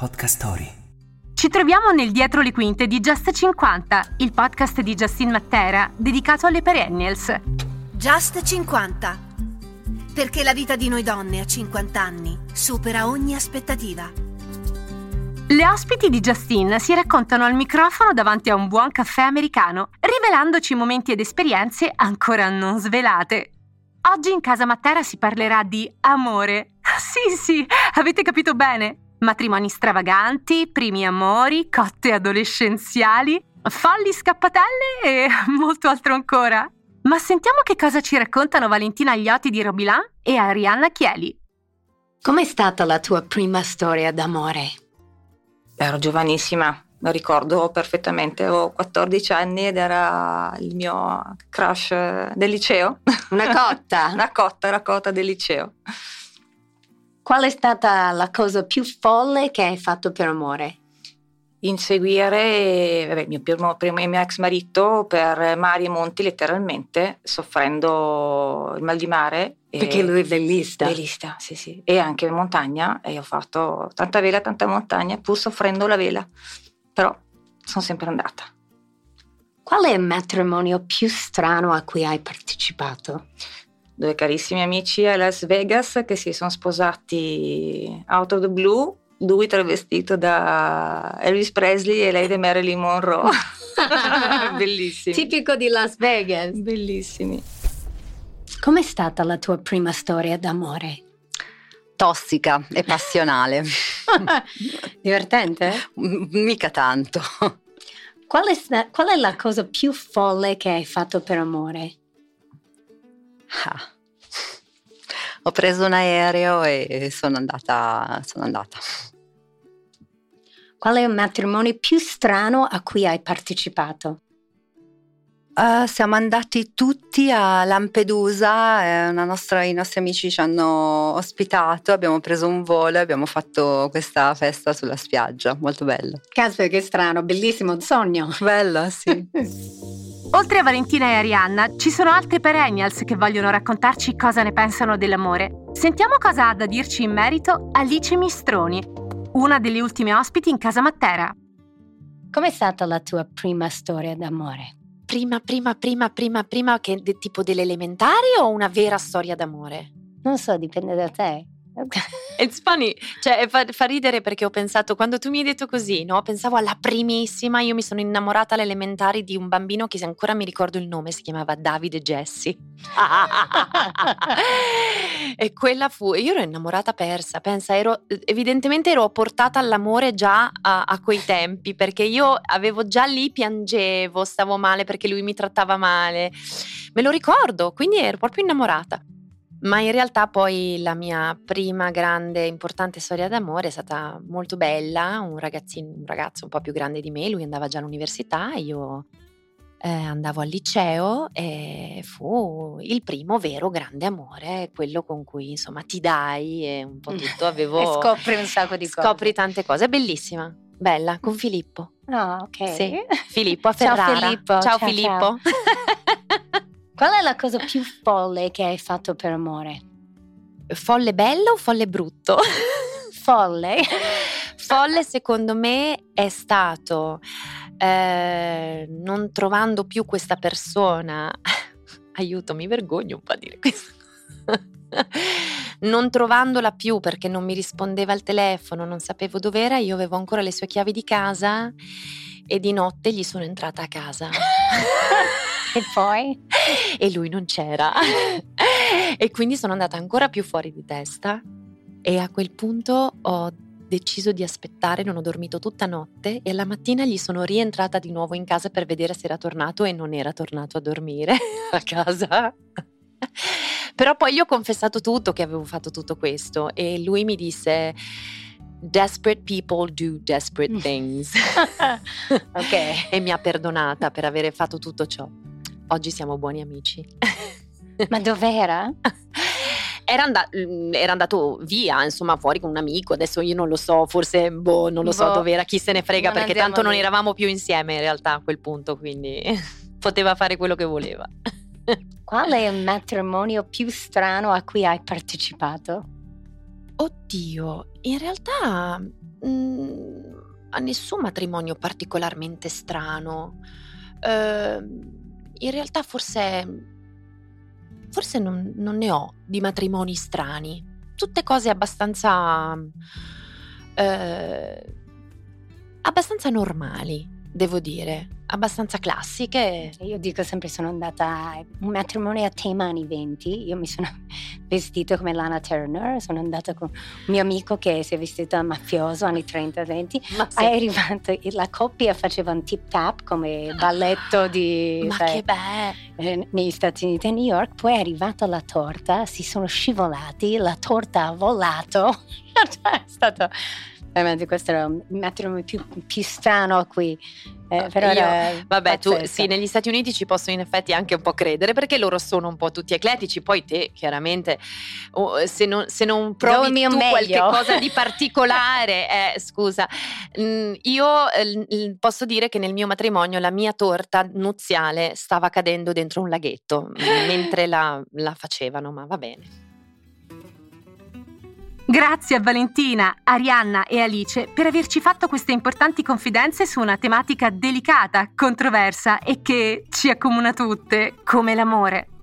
Podcast Story. Ci troviamo nel Dietro le Quinte di Just 50, il podcast di Justin Matera dedicato alle perennials. Just 50. Perché la vita di noi donne a 50 anni supera ogni aspettativa. Le ospiti di Justin si raccontano al microfono davanti a un buon caffè americano, rivelandoci momenti ed esperienze ancora non svelate. Oggi in casa Matera si parlerà di amore. Sì, sì, avete capito bene. Matrimoni stravaganti, primi amori, cotte adolescenziali, folli scappatelle e molto altro ancora. Ma sentiamo che cosa ci raccontano Valentina Agliotti di Robilan e Arianna Chieli. Com'è stata la tua prima storia d'amore? Ero giovanissima, lo ricordo perfettamente, avevo 14 anni ed era il mio crush del liceo. Una cotta? Una cotta, una cotta del liceo. Qual è stata la cosa più folle che hai fatto per amore? Inseguire vabbè, il mio, primo, primo, mio ex marito per mari e monti, letteralmente, soffrendo il mal di mare. Perché lui è velista? Velista, sì, sì. E anche in montagna. E ho fatto tanta vela, tanta montagna, pur soffrendo la vela. Però sono sempre andata. Qual è il matrimonio più strano a cui hai partecipato? Due carissimi amici a Las Vegas che si sono sposati out of the blue, lui travestito da Elvis Presley e lei da Marilyn Monroe. Bellissimi. Tipico di Las Vegas. Bellissimi. Com'è stata la tua prima storia d'amore? Tossica e passionale. Divertente? Mica tanto. Qual è, qual è la cosa più folle che hai fatto per amore? Ah. Ho preso un aereo e sono andata, sono andata. Qual è il matrimonio più strano a cui hai partecipato? Uh, siamo andati tutti a Lampedusa, eh, nostra, i nostri amici ci hanno ospitato, abbiamo preso un volo e abbiamo fatto questa festa sulla spiaggia, molto bello. Caspita che strano, bellissimo, un sogno. Bello, sì. Oltre a Valentina e Arianna, ci sono altre perennials che vogliono raccontarci cosa ne pensano dell'amore. Sentiamo cosa ha da dirci in merito Alice Mistroni, una delle ultime ospiti in casa Matera. Com'è stata la tua prima storia d'amore? Prima, prima, prima, prima, prima che tipo delle elementari o una vera storia d'amore? Non so, dipende da te. It's funny, cioè fa, fa, ridere perché ho pensato, quando tu mi hai detto così, no? Pensavo alla primissima, io mi sono innamorata alle elementari di un bambino che ancora mi ricordo il nome, si chiamava Davide Jesse. e quella fu, io ero innamorata persa, pensa, ero, evidentemente ero portata all'amore già a, a quei tempi, perché io avevo già lì, piangevo, stavo male perché lui mi trattava male, me lo ricordo, quindi ero proprio innamorata. Ma in realtà poi la mia prima grande importante storia d'amore è stata molto bella, un, un ragazzo un po' più grande di me, lui andava già all'università, io eh, andavo al liceo e fu il primo vero grande amore, quello con cui insomma ti dai e un po' tutto avevo... e scopri un sacco di cose. Scopri tante cose, è bellissima, bella, con Filippo. Ah, oh, ok. Sì, Filippo a Ferrara. Ciao Filippo. Ciao, ciao Filippo. Qual è la cosa più folle che hai fatto per amore? Folle bello o folle brutto? folle. folle secondo me è stato eh, non trovando più questa persona. Aiuto, mi vergogno un po' a dire questo. non trovandola più perché non mi rispondeva al telefono, non sapevo dove era, io avevo ancora le sue chiavi di casa e di notte gli sono entrata a casa. e poi? e lui non c'era. e quindi sono andata ancora più fuori di testa e a quel punto ho deciso di aspettare, non ho dormito tutta notte e alla mattina gli sono rientrata di nuovo in casa per vedere se era tornato e non era tornato a dormire a casa. Però poi gli ho confessato tutto che avevo fatto tutto questo e lui mi disse Desperate people do desperate things. ok. e mi ha perdonata per aver fatto tutto ciò. Oggi siamo buoni amici. Ma dov'era? Era, and- mm, era, andato via, insomma, fuori con un amico. Adesso io non lo so, forse boh, non lo boh, so dove era, chi se ne frega, perché tanto lì. non eravamo più insieme in realtà a quel punto, quindi poteva fare quello che voleva. Qual è il matrimonio più strano a cui hai partecipato? Oddio, in realtà mh, mm, a nessun matrimonio particolarmente strano. Eh, in realtà forse, forse non, non, ne ho di matrimoni strani. Tutte cose abbastanza... Eh, abbastanza normali, devo dire abbastanza classiche. Io dico sempre sono andata a un matrimonio a tema anni 20, io mi sono vestita come Lana Turner, sono andata con un mio amico che si è vestito da mafioso anni 30-20, sì. è arrivato, la coppia faceva un tip tap come balletto di... Ma sai, che bello! Eh, negli Stati Uniti a New York, poi è arrivata la torta, si sono scivolati, la torta ha volato, è stato veramente questo era un matrimonio più, più strano qui. Eh, ah, però Io, vabbè, tu sì, negli Stati Uniti ci posso in effetti anche un po' credere perché loro sono un po' tutti ecletici. Poi te, chiaramente, oh, se, non, se non provi tu qualche cosa di particolare, eh, scusa, mm, io eh, posso dire che nel mio matrimonio la mia torta nuziale stava cadendo dentro un laghetto mentre la, la facevano, ma va bene. Grazie a Valentina, Arianna e Alice per averci fatto queste importanti confidenze su una tematica delicata, controversa e che ci accomuna tutte, come l'amore.